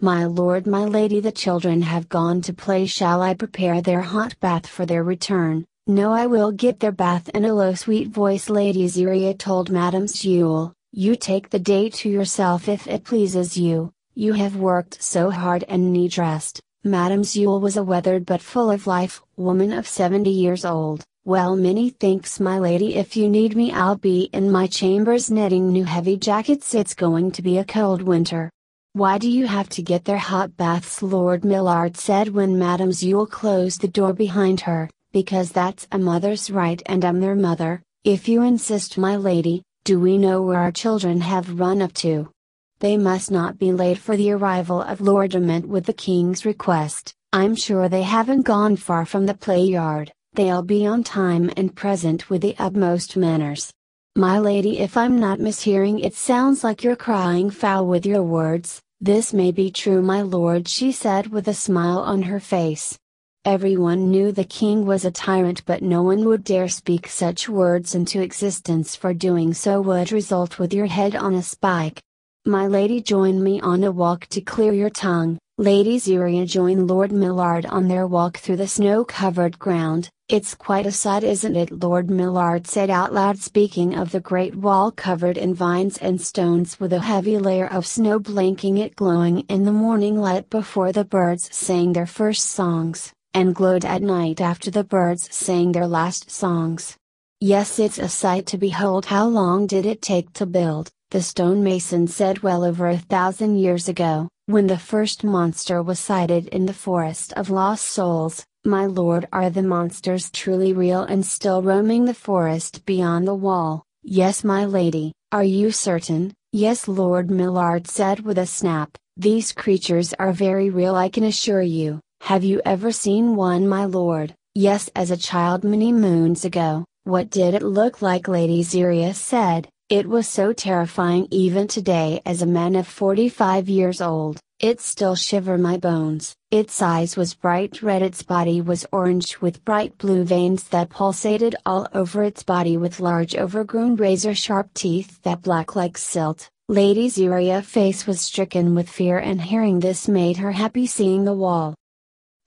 My lord, my lady, the children have gone to play. Shall I prepare their hot bath for their return? No, I will get their bath. In a low, sweet voice, Lady Ziria told Madame Sewell, You take the day to yourself if it pleases you. You have worked so hard and need rest. Madame Sewell was a weathered but full of life woman of 70 years old. Well, many thanks, my lady. If you need me, I'll be in my chambers knitting new heavy jackets. It's going to be a cold winter. Why do you have to get their hot baths? Lord Millard said when Madame Sewell closed the door behind her, because that's a mother's right and I'm their mother, if you insist, my lady, do we know where our children have run up to? They must not be late for the arrival of Lord Dermot with the King's request, I'm sure they haven't gone far from the play yard, they'll be on time and present with the utmost manners. My lady, if I'm not mishearing, it sounds like you're crying foul with your words. This may be true, my lord, she said with a smile on her face. Everyone knew the king was a tyrant, but no one would dare speak such words into existence, for doing so would result with your head on a spike. My lady join me on a walk to clear your tongue. Lady Ziria joined Lord Millard on their walk through the snow covered ground. It's quite a sight, isn't it? Lord Millard said out loud, speaking of the great wall covered in vines and stones with a heavy layer of snow blanking it, glowing in the morning light before the birds sang their first songs, and glowed at night after the birds sang their last songs. Yes, it's a sight to behold. How long did it take to build? The stonemason said well over a thousand years ago, when the first monster was sighted in the forest of lost souls, my lord are the monsters truly real and still roaming the forest beyond the wall? Yes my lady, are you certain? Yes Lord Millard said with a snap, these creatures are very real I can assure you, have you ever seen one my lord? Yes as a child many moons ago, what did it look like Lady Ziria said, it was so terrifying even today as a man of 45 years old, it still shiver my bones. Its eyes was bright red, its body was orange with bright blue veins that pulsated all over its body with large overgrown razor sharp teeth that black like silt. Lady Ziria's face was stricken with fear and hearing this made her happy seeing the wall.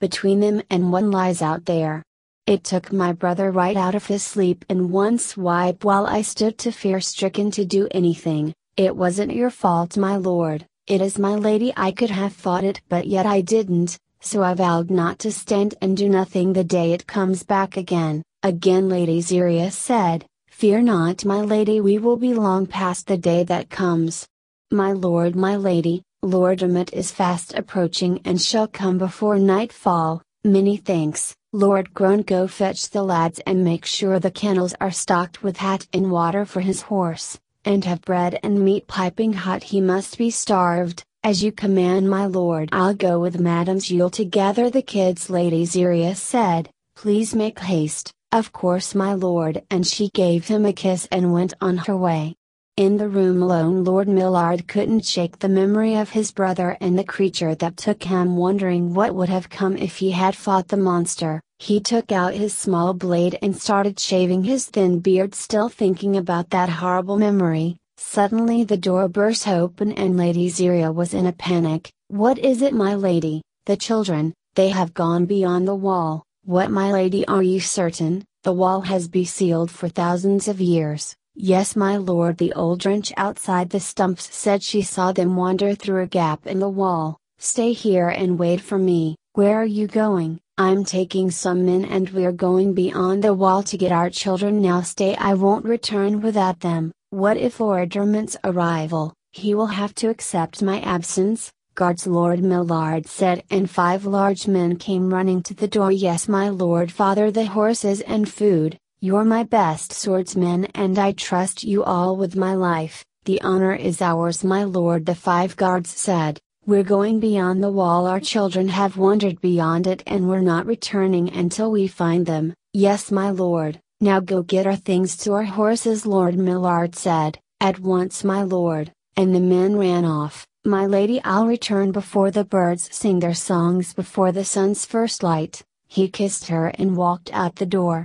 Between them and one lies out there, it took my brother right out of his sleep in one swipe while I stood to fear stricken to do anything. It wasn't your fault, my lord, it is my lady. I could have fought it, but yet I didn't, so I vowed not to stand and do nothing the day it comes back again. Again, Lady Ziria said, Fear not, my lady, we will be long past the day that comes. My lord, my lady, Lord Dermot is fast approaching and shall come before nightfall. Many thanks. Lord Groan go fetch the lads and make sure the kennels are stocked with hat and water for his horse, and have bread and meat piping hot he must be starved, as you command my lord. I'll go with Madame Jules to gather the kids Lady Ziria said, please make haste, of course my lord and she gave him a kiss and went on her way. In the room alone Lord Millard couldn't shake the memory of his brother and the creature that took him wondering what would have come if he had fought the monster. He took out his small blade and started shaving his thin beard still thinking about that horrible memory. Suddenly the door burst open and Lady Ziria was in a panic. What is it my lady? The children, they have gone beyond the wall. What my lady are you certain? The wall has been sealed for thousands of years. Yes, my lord, the old wrench outside the stumps said she saw them wander through a gap in the wall. Stay here and wait for me. Where are you going? I'm taking some men and we're going beyond the wall to get our children. Now stay, I won't return without them. What if Lord Dermot's arrival? He will have to accept my absence. Guards Lord Millard said, and five large men came running to the door. Yes, my lord, father, the horses and food. You're my best swordsman and I trust you all with my life, the honor is ours my lord the five guards said, we're going beyond the wall. Our children have wandered beyond it and we're not returning until we find them, yes my lord, now go get our things to our horses Lord Millard said, at once my lord, and the men ran off, my lady I'll return before the birds sing their songs before the sun's first light, he kissed her and walked out the door.